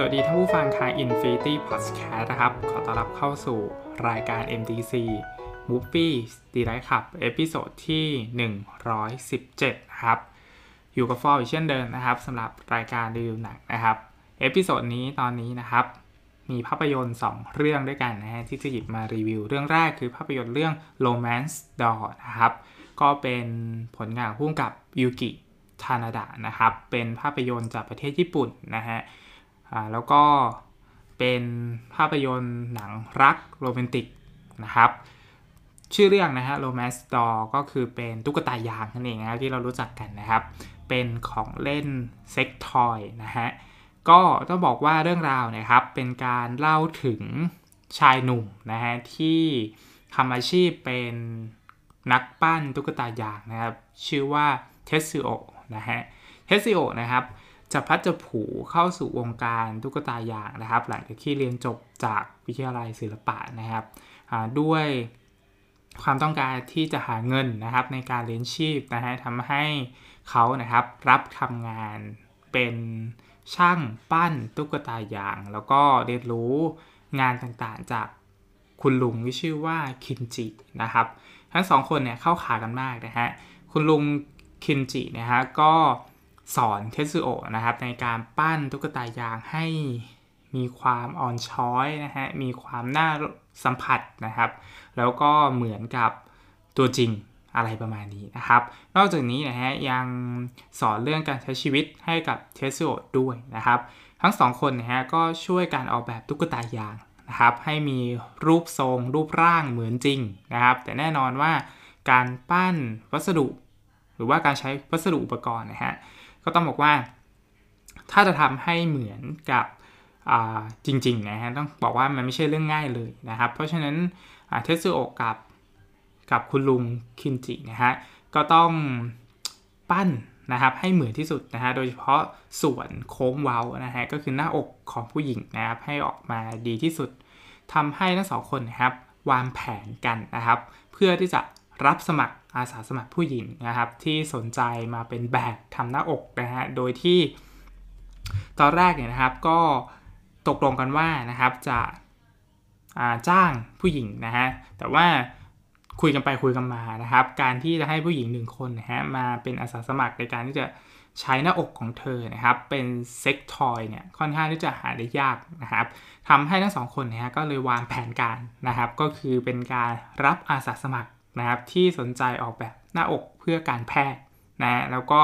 สวัสดีท่านผู้ฟังค่ะ Infinity Podcast นะครับ ขอต้อนรับเข้าสู่รายการ MDC Movie Delight Club episode ที่ 117 นะครับ อยู่กับฟอร์อีกเช่นเดิมนะครับสำหรับรายการรีวิวหนังนะครับ episode นี้ตอนนี้นะครับ มีภาพยนตร์ 2 เรื่องด้วยกันนะฮะที่จะหยิบมารีวิว เรื่องแรกคือภาพยนตร์เรื่อง Romance Doll นะครับ ก็เป็นผลงานของผู้กำกับยูกิทานาดะนะครับ เป็นภาพยนตร์จากประเทศญี่ปุ่นนะฮะ อ่าแล้วก็เป็นภาพยนตร์หนังรักโรแมนติกนะครับชื่อเรื่องนะฮะ Romance Doll ก็คือเป็นตุ๊กตายางนั่นเองนะครับที่เรารู้จักกันนะครับ เป็นของเล่นเซ็กทอยนะฮะก็ต้องบอกว่าเรื่องราวนะครับเป็นการเล่าถึงชายหนุ่มนะฮะที่ทำอาชีพเป็นนักปั้นตุ๊กตายางนะครับ ชื่อว่าเทตสึโอะนะฮะเทตสึโอะนะครับ จับพลัดจับผลูเข้าสู่วงการตุ๊กตายางนะครับ หลังจากที่เรียนจบจากวิทยาลัยศิลปะนะครับด้วยความต้องการที่จะหาเงินนะครับในการเลี้ยงชีพนะฮะทำให้เขานะครับรับทำงานเป็นช่างปั้นตุ๊กตายาง แล้วก็เรียนรู้งานต่างๆจากคุณลุงที่ชื่อว่าคินจินะครับ ทั้งสองคนเนี่ยเข้าขากันมากนะฮะคุณลุงคินจินะฮะก็ สอนเทสึโอนะครับในการปั้นตุ๊กตายางให้มีความอ่อนช้อยนะฮะ มีความน่าสัมผัสนะครับ แล้วก็เหมือนกับตัวจริงอะไรประมาณนี้นะครับ นอกจากนี้นะฮะยังสอนเรื่องการใช้ชีวิตให้กับเทสึโอด้วยนะครับ ทั้งสองคนนะฮะก็ช่วยการออกแบบตุ๊กตายางนะครับ ให้มีรูปทรงรูปร่างเหมือนจริงนะครับ แต่แน่นอนว่าการปั้นวัสดุ หรือว่าการใช้วัสดุอุปกรณ์นะฮะ ก็ต้องบอกว่า ถ้าจะทำให้เหมือนกับจริงๆนะฮะต้องบอกว่ามันไม่ใช่เรื่องง่ายเลยนะครับ เพราะฉะนั้นเทสึโอะกับกับคุณลุงคินจินะฮะก็ต้องปั้นนะครับให้เหมือนที่สุดนะฮะโดยเฉพาะส่วนโค้งเว้านะฮะก็คือหน้าอกของผู้หญิงนะครับให้ออกมาดีที่สุดทำให้ทั้งสองคนนะครับวางแผนกันนะครับ เพื่อที่จะ รับสมัครอาสาสมัครผู้หญิงนะครับ ที่สนใจมาเป็นแบบทำหน้าอกนะฮะโดยที่ตอนแรกเนี่ยนะครับก็ตกลงกันว่านะครับจะจ้างผู้หญิงนะฮะแต่ว่าคุยกันไปคุยกันมานะครับ การที่จะให้ผู้หญิงหนึ่งคนนะฮะมาเป็นอาสาสมัครในการที่จะใช้หน้าอกของเธอนะครับ เป็นเซ็กทอยเนี่ยค่อนข้างที่จะหาได้ยากนะครับทำให้ทั้งสองคนนะฮะก็เลยวางแผนการนะครับ ก็คือเป็นการรับอาสาสมัคร นะครับที่สนใจออกแบบหน้าอกเพื่อการแพทย์นะแล้วก็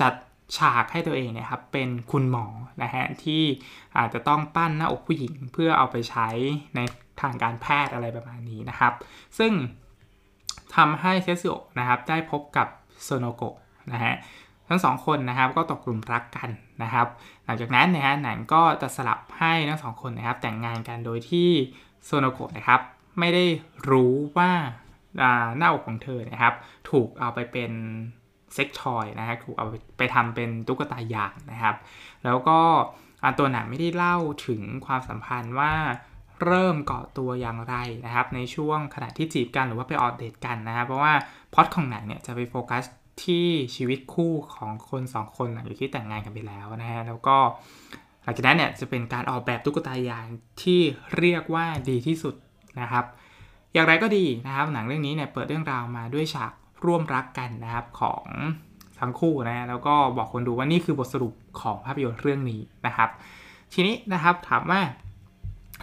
จัดฉากให้ตัวเองนะครับเป็นคุณหมอนะฮะที่อาจจะต้องปั้นหน้าอกผู้หญิงเพื่อเอาไปใช้ในทางการแพทย์อะไรประมาณนี้นะครับ ซึ่งทำให้เซซิโอนะครับได้พบกับโซโนโกะนะฮะทั้งสองคนนะครับก็ตกกลุ่มรักกันนะครับ หลังจากนั้นนะฮะหนังก็จะสลับให้ทั้งสองคนนะครับแต่งงานกันโดยที่โซโนโกะนะครับไม่ได้รู้ว่า หน้าอกของเธอนะครับ ถูกเอาไปเป็นเซ็กทอยนะครับถูกเอาไปทำเป็นตุ๊กตายางนะครับ แล้วก็ตัวหนังไม่ได้เล่าถึงความสัมพันธ์ว่าเริ่มเกาะตัวอย่างไรนะครับ ในช่วงขณะที่จีบกันหรือว่าไปออดเดทกันนะครับ เพราะว่าพอดของหนังเนี่ยจะไปโฟกัสที่ชีวิตคู่ของคน 2 คนหลังจากที่แต่งงานกันไปแล้วนะฮะแล้วก็หลังจากนั้นเนี่ยจะเป็นการออกแบบตุ๊กตายางที่เรียกว่าดีที่สุดนะครับ อย่างไรก็ดีนะครับหนังเรื่องนี้เนี่ยเปิดเรื่องราวมาด้วยฉากร่วมรักกันนะครับของทั้งคู่นะแล้วก็บอกคนดูว่านี่คือบทสรุปของภาพยนตร์เรื่องนี้นะครับ ทีนี้นะครับถามว่า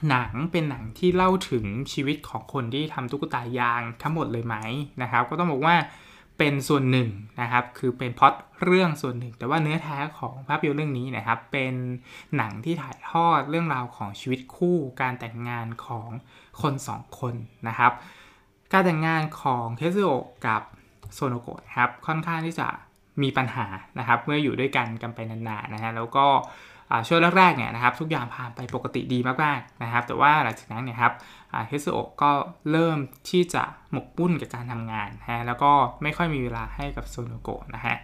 หนังเป็นหนังที่เล่าถึงชีวิตของคนที่ทำตุ๊กตายางทั้งหมดเลยไหมนะครับ ก็ต้องบอกว่า เป็นส่วนหนึ่งนะครับ คือเป็นพอดเรื่องส่วนหนึ่ง แต่ว่าเนื้อแท้ของภาพยนตร์เรื่องนี้นะครับ เป็นหนังที่ถ่ายทอดเรื่องราวของชีวิตคู่การแต่งงานของคนสองคนนะครับ การแต่งงานของเทตสึโอะกับโซโนโกะครับค่อนข้างที่จะมีปัญหานะครับ เมื่ออยู่ด้วยกันกันไปนานๆนะฮะแล้วก็ ช่วงแรกๆเนี่ยนะครับทุกอย่างผ่านไปปกติดีมากๆนะครับ แต่ว่าหลังจากนั้นเนี่ยครับเทตสึโอะก็เริ่มที่จะหมกมุ่นกับการทำงานนะฮะแล้วก็ไม่ค่อยมีเวลาให้กับโซโนโกะนะฮะ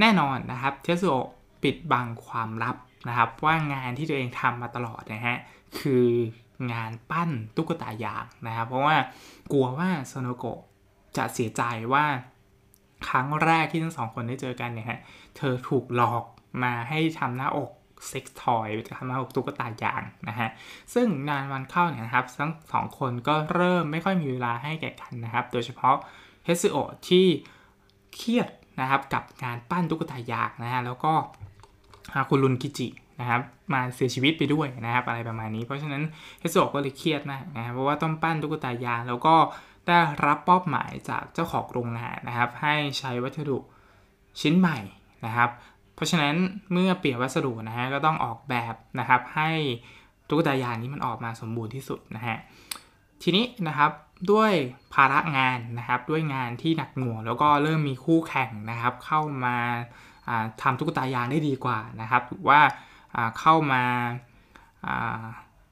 แน่นอนนะครับเทตสึโอะปิดบังความลับนะครับ ว่างานที่ตัวเองทำมาตลอดนะฮะคืองานปั้นตุ๊กตายางนะครับ เพราะว่ากลัวว่าโซโนโกะจะเสียใจว่าครั้งแรกที่ทั้งสองคนได้เจอกันเนี่ยฮะเธอถูกหลอกมาให้ทำหน้าอก sex toy ทำมาพวกตุ๊กตายางนะฮะ ซึ่งนานวันเข้าเนี่ยนะครับ ทั้งสองคนก็เริ่มไม่ค่อยมีเวลาให้แก่กันนะครับ โดยเฉพาะเทตสึโอะที่เครียดนะครับกับงานปั้นตุ๊กตายางนะฮะ แล้วก็คุณลุนกิจินะครับมาเสียชีวิตไปด้วยนะครับ อะไรประมาณนี้ เพราะฉะนั้นเฮโซก็เลยเครียดมากนะครับเพราะว่าต้องปั้นตุ๊กตายางแล้วก็ได้รับมอบหมายจากเจ้าของโรงงานนะครับ ให้ใช้วัสดุชิ้นใหม่นะครับ ราะฉะนั้นเมื่อเปลี่ยนวัสดุนะฮะก็ต้องออกแบบนะครับให้ตุ๊กตายางนี้มันออกมาสมบูรณ์ที่สุดนะฮะทีนี้นะครับด้วยภาระงานนะครับด้วยงานที่หนักหน่วงแล้วก็เริ่มมีคู่แข่งนะครับ เข้ามาทำตุ๊กตายางได้ดีกว่านะครับหรือว่าเข้ามา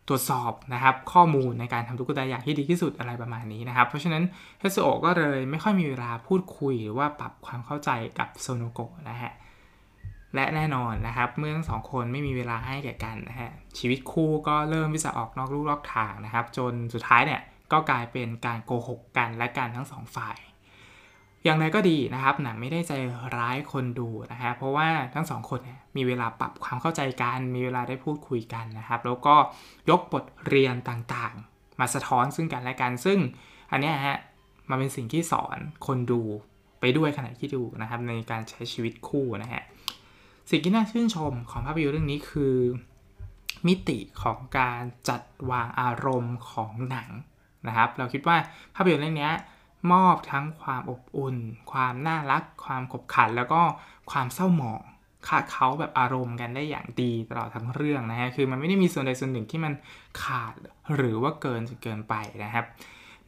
ตรวจสอบนะครับข้อมูลในการทำตุ๊กตาอย่างที่ดีที่สุดอะไรประมาณนี้นะครับ เพราะฉะนั้นเฮสโอก็เลยไม่ค่อยมีเวลาพูดคุยหรือว่าปรับความเข้าใจกับโซโนโกะนะฮะ และแน่นอนนะครับ เมื่อทั้งสองคนไม่มีเวลาให้แก่กันนะฮะชีวิตคู่ก็เริ่มที่จะออกนอกลูกลอกทางนะครับ จนสุดท้ายเนี่ยก็กลายเป็นการโกหกกันและกันทั้งสองฝ่าย อย่างไรก็ดีนะครับหนังไม่ได้ใจร้ายคนดูนะฮะเพราะว่าทั้งสองคนมีเวลาปรับความเข้าใจกัน มีเวลาได้พูดคุยกันนะครับ แล้วก็ยกบทเรียนต่างๆ มาสะท้อนซึ่งกันและกันซึ่งอันนี้ฮะมาเป็นสิ่งที่สอนคนดูไปด้วยขณะที่ดูนะครับในการใช้ชีวิตคู่นะฮะ สิ่งที่น่าชื่นชมของภาพยนตร์เรื่องนี้คือ มิติของการจัดวางอารมณ์ของหนังนะครับ เราคิดว่าภาพยนตร์เรื่องนี้มอบทั้งความอบอุ่น ความน่ารัก ความขบขัน แล้วก็ความเศร้าหมองคาเขาแบบอารมณ์กันได้อย่างดีตลอดทั้งเรื่องนะฮะ คือมันไม่ได้มีส่วนใดส่วนหนึ่งที่มันขาดหรือว่าเกินจนเกินไปนะครับ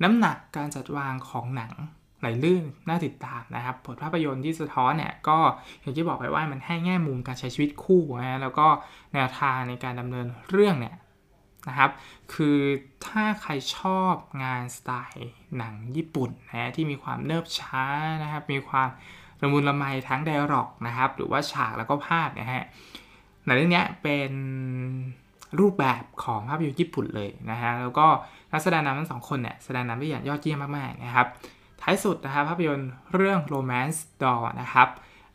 น้ำหนักการจัดวางของหนัง ไหลลื่นน่าติดตามนะครับบทภาพยนตร์ที่สะท้อนเนี่ยก็อย่างที่บอกไปว่ามันให้แง่มุมการใช้ชีวิตคู่นะแล้วก็แนวทางในการดำเนินเรื่องเนี่ยนะครับคือถ้าใครชอบงานสไตล์หนังญี่ปุ่นนะที่มีความเนิบช้านะครับมีความระมุนละไมทั้งไดอะล็อกนะครับหรือว่าฉากแล้วก็ภาพนะฮะหนังเรื่องนี้เป็นรูปแบบของภาพยนตร์ญี่ปุ่นเลยนะฮะแล้วก็นักแสดงนำทั้งสองคนเนี่ยแสดงนำได้อย่างยอดเยี่ยมมากๆนะครับายสุดนะครับภาพยนตร์เรื่อง Romance Doll นะครับ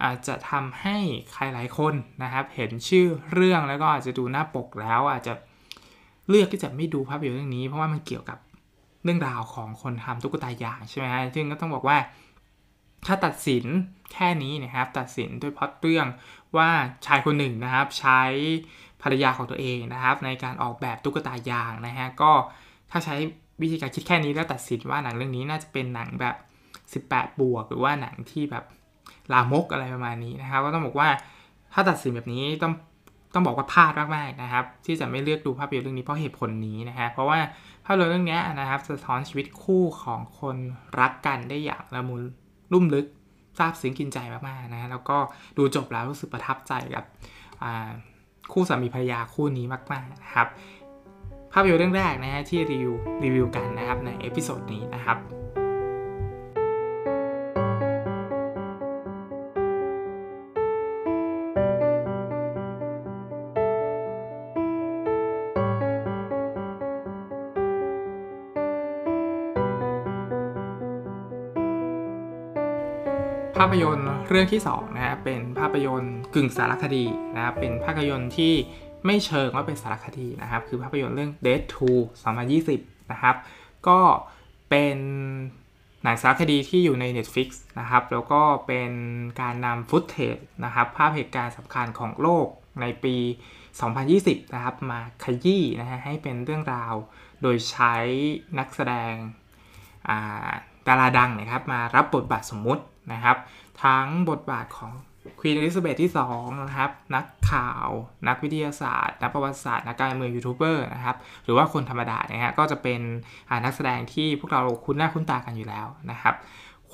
อาจจะทำให้ใครหลายคนนะครับเห็นชื่อเรื่องแล้วก็อาจจะดูหน้าปกแล้ว อาจจะเลือกที่จะไม่ดูภาพยนตร์เรื่องนี้ เพราะว่ามันเกี่ยวกับเรื่องราวของคนทำตุ๊กตายางใช่ไหมฮะซึ่งก็ต้องบอกว่าถ้าตัดสินแค่นี้นะครับตัดสินด้วยพอดเรื่องว่าชายคนหนึ่งนะครับใช้ภรรยาของตัวเองนะครับ ในการออกแบบตุ๊กตายางนะฮะก็ถ้าใช้ วิธีการคิดแค่นี้แล้วตัดสินว่าหนังเรื่องนี้น่าจะเป็นหนังแบบ 18 บวก หรือว่าหนังที่แบบลามกอะไรประมาณนี้นะครับ ก็ต้องบอกว่าถ้าตัดสินแบบนี้ต้องต้องบอกว่าพลาดมากๆนะครับ ที่จะไม่เลือกดูภาพยนตร์เรื่องนี้เพราะเหตุผลนี้นะฮะเพราะว่าภาพยนตร์เรื่องนี้นะครับสะท้อนชีวิตคู่ของคนรักกันได้อย่างละมุนลุ่มลึกซาบซึ้งกินใจมากๆนะแล้วก็ดูจบแล้วรู้สึกประทับใจกับคู่สามีภรรยาคู่นี้มากๆนะครับ ภาพยนตร์เรื่องแรกนะฮะที่รีวิวรีวิวกันนะครับใน episode นี้นะครับภาพยนตร์เรื่องที่2นะฮะเป็นภาพยนตร์กึ่งสารคดีนะครับเป็นภาพยนตร์ที่ ไม่เชิงว่าเป็นสารคดีนะครับ คือภาพยนตร์เรื่อง Dead to 2020 นะครับ ก็เป็นหนังสารคดีที่อยู่ใน Netflix นะครับ แล้วก็เป็นการนำฟุตเทจนะครับ ภาพเหตุการณ์สำคัญของโลกในปี 2020 นะครับ มาขยี้นะฮะให้เป็นเรื่องราว โดยใช้นักแสดงดาราดังนะครับ มารับบทบาทสมมุตินะครับ ทั้งบทบาทของ Queen Elizabeth ที่2นะครับนักข่าว นักวิทยาศาสตร์ นักประวัติศาสตร์ นักการเมืองยูทูบเบอร์นะครับหรือว่าคนธรรมดานะฮะก็จะเป็นนักแสดงที่พวกเราคุ้นหน้าคุ้นตากันอยู่แล้วนะครับ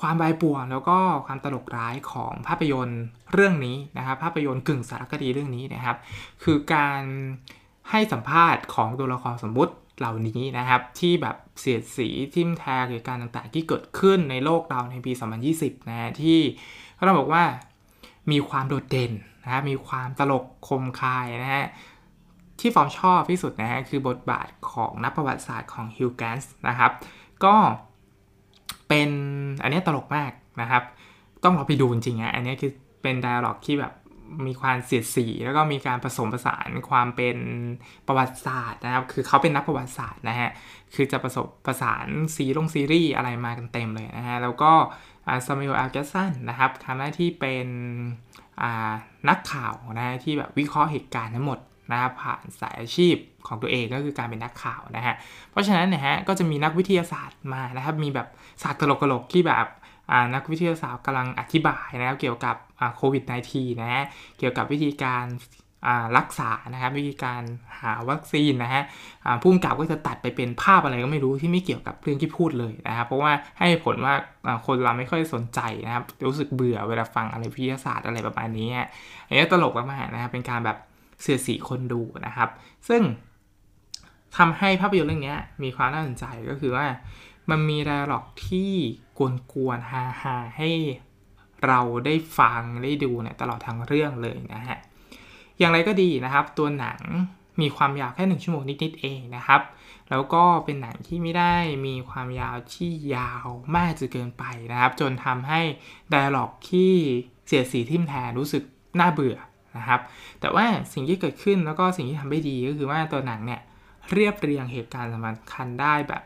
ความปั่นป่วนแล้วก็ความตลกร้ายของภาพยนตร์เรื่องนี้นะครับภาพยนตร์กึ่งสารคดีเรื่องนี้นะครับ คือการให้สัมภาษณ์ของตัวละครสมมุติเหล่านี้นะครับ ที่แบบเสียดสีทิมแทงเหตุการณ์ต่างๆ ที่เกิดขึ้นในโลกเราในปี 2020 นะที่เราบอกว่า มีความโดดเด่นนะมีความตลกคมคายนะฮะที่ฟอร์มชอบที่สุดนะฮะคือบทบาทของนักประวัติศาสตร์ของฮิวแกนส์นะครับก็เป็นอันนี้ตลกมากนะครับ ต้องเราไปดูจริงๆอะอันนี้คือเป็น dialogue ที่แบบ มีความเสียดสี แล้วก็มีการผสมผสานความเป็นประวัติศาสตร์นะครับ คือเขาเป็นนักประวัติศาสตร์นะฮะ คือจะผสมผสานซีลงซีรีส์อะไรมากันเต็มเลยนะฮะ แล้วก็ Samuel L. Jackson นะครับทำหน้าที่เป็นนักข่าวนะที่แบบวิเคราะห์เหตุการณ์ทั้งหมดนะครับผ่านสายอาชีพของตัวเองก็คือการเป็นนักข่าวนะฮะ เพราะฉะนั้นนะฮะก็จะมีนักวิทยาศาสตร์มานะครับ มีแบบศาสตร์ตลกๆที่แบบ นักวิทยาศาสตร์กำลังอธิบายนะครับเกี่ยวกับโควิด -19 นะฮะเกี่ยวกับวิธีการรักษานะครับวิธีการหาวัคซีนนะฮะผู้กำกับก็จะตัดไปเป็นภาพอะไรก็ไม่รู้ที่ไม่เกี่ยวกับเรื่องที่พูดเลยนะครับ เพราะว่าให้ผลว่าคนเราไม่ค่อยสนใจนะครับ รู้สึกเบื่อเวลาฟังอะไรวิทยาศาสตร์อะไรประมาณนี้อันนี้ตลกมากๆนะครับเป็นการแบบเสียสีคนดูนะครับ ซึ่งทำให้ภาพยนตร์เรื่องนี้มีความน่าสนใจก็คือว่า มันมีไดอะล็อกที่กวนๆฮาๆให้เราได้ฟังได้ดูเนี่ยตลอดทั้งเรื่องเลยนะฮะ อย่างไรก็ดีนะครับ ตัวหนังมีความยาวแค่หนึ่งชั่วโมงนิดๆเองนะครับ แล้วก็เป็นหนังที่ไม่ได้มีความยาวที่ยาวมากจนเกินไปนะครับ จนทำให้ไดอะล็อกที่เสียสีทิมแทนรู้สึกน่าเบื่อนะครับ แต่ว่าสิ่งที่เกิดขึ้นแล้วก็สิ่งที่ทำได้ดีก็คือว่าตัวหนังเนี่ยเรียบเรียงเหตุการณ์สำคัญได้แบบ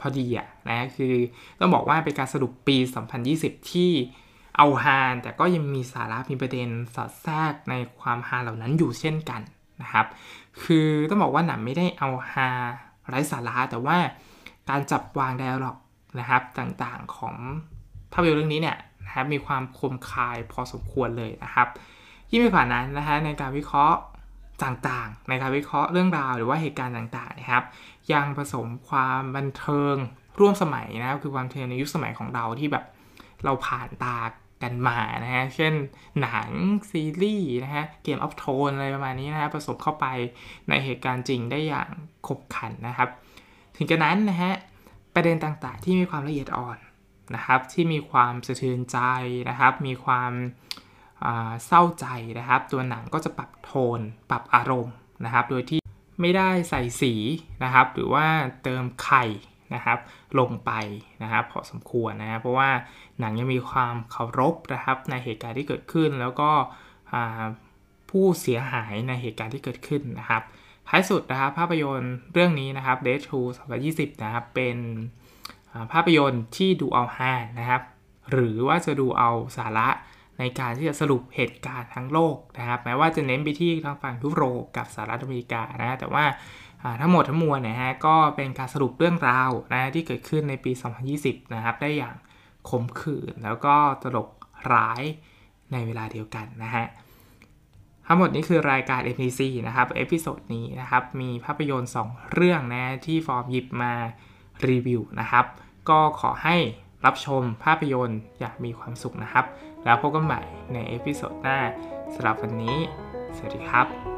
พอดีอะนะคือต้องบอกว่าเป็นการสรุปปี 2020 ที่เอาฮาแต่ก็ยังมีสาระมีประเด็นสอดแทรกในความฮาเหล่านั้นอยู่เช่นกันนะครับ คือต้องบอกว่าหนังไม่ได้เอาฮาไร้สาระแต่ว่าการจับวางไดอะล็อกนะครับต่างๆของภาพยนตร์เรื่องนี้เนี่ยนะครับมีความคมคายพอสมควรเลยนะครับ ยิ่งไปกว่านั้นนะฮะในการวิเคราะห์ ต่างๆในการวิเคราะห์เรื่องราวหรือว่าเหตุการณ์ต่างๆนะครับ ยังผสมความบันเทิงร่วมสมัยนะครับคือความเทิงในยุคสมัยของเราที่แบบเราผ่านตากันมานะฮะ เช่นหนังซีรีส์นะฮะ เกมออฟโทนอะไรประมาณนี้นะฮะผสมเข้าไปในเหตุการณ์จริงได้อย่างครบขันนะครับ ถึงกระนั้นนะฮะ ประเด็นต่างๆ ที่มีความละเอียดอ่อนนะครับ ที่มีความสะเทือนใจนะครับ มีความ เศร้าใจนะครับ ตัวหนังก็จะปรับโทน ปรับอารมณ์นะครับ โดยที่ไม่ได้ใส่สีนะครับ หรือว่าเติมไข่นะครับลงไปนะครับพอสมควรนะเพราะว่าหนังยังมีความเคารพนะครับในเหตุการณ์ที่เกิดขึ้น แล้วก็ผู้เสียหายในเหตุการณ์ที่เกิดขึ้นนะครับท้ายสุดนะครับภาพยนตร์เรื่องนี้นะครับ Dead to 2020 นะครับเป็นภาพยนตร์ที่ดูเอาฮานะครับ หรือว่าจะดูเอาสาระ ในการที่จะสรุปเหตุการณ์ทั้งโลกนะครับ แม้ว่าจะเน้นไปที่ทางฝั่งยุโรปกับสหรัฐอเมริกานะแต่ว่าทั้งหมดทั้งมวลนะฮะก็เป็นการสรุปเรื่องราวนะที่เกิดขึ้นในปี 2020 นะครับ ได้อย่างคมขื่นแล้วก็ตลกร้ายในเวลาเดียวกันนะฮะทั้งหมดนี้คือรายการ MDC นะครับ episode นี้นะครับ มีภาพยนตร์ 2 เรื่องนะที่ฟอร์มหยิบมารีวิวนะครับ ก็ขอให้รับชมภาพยนตร์อย่างมีความสุขนะครับ แล้วพบกันใหม่ใน episode หน้าสำหรับวันนี้ สวัสดีครับ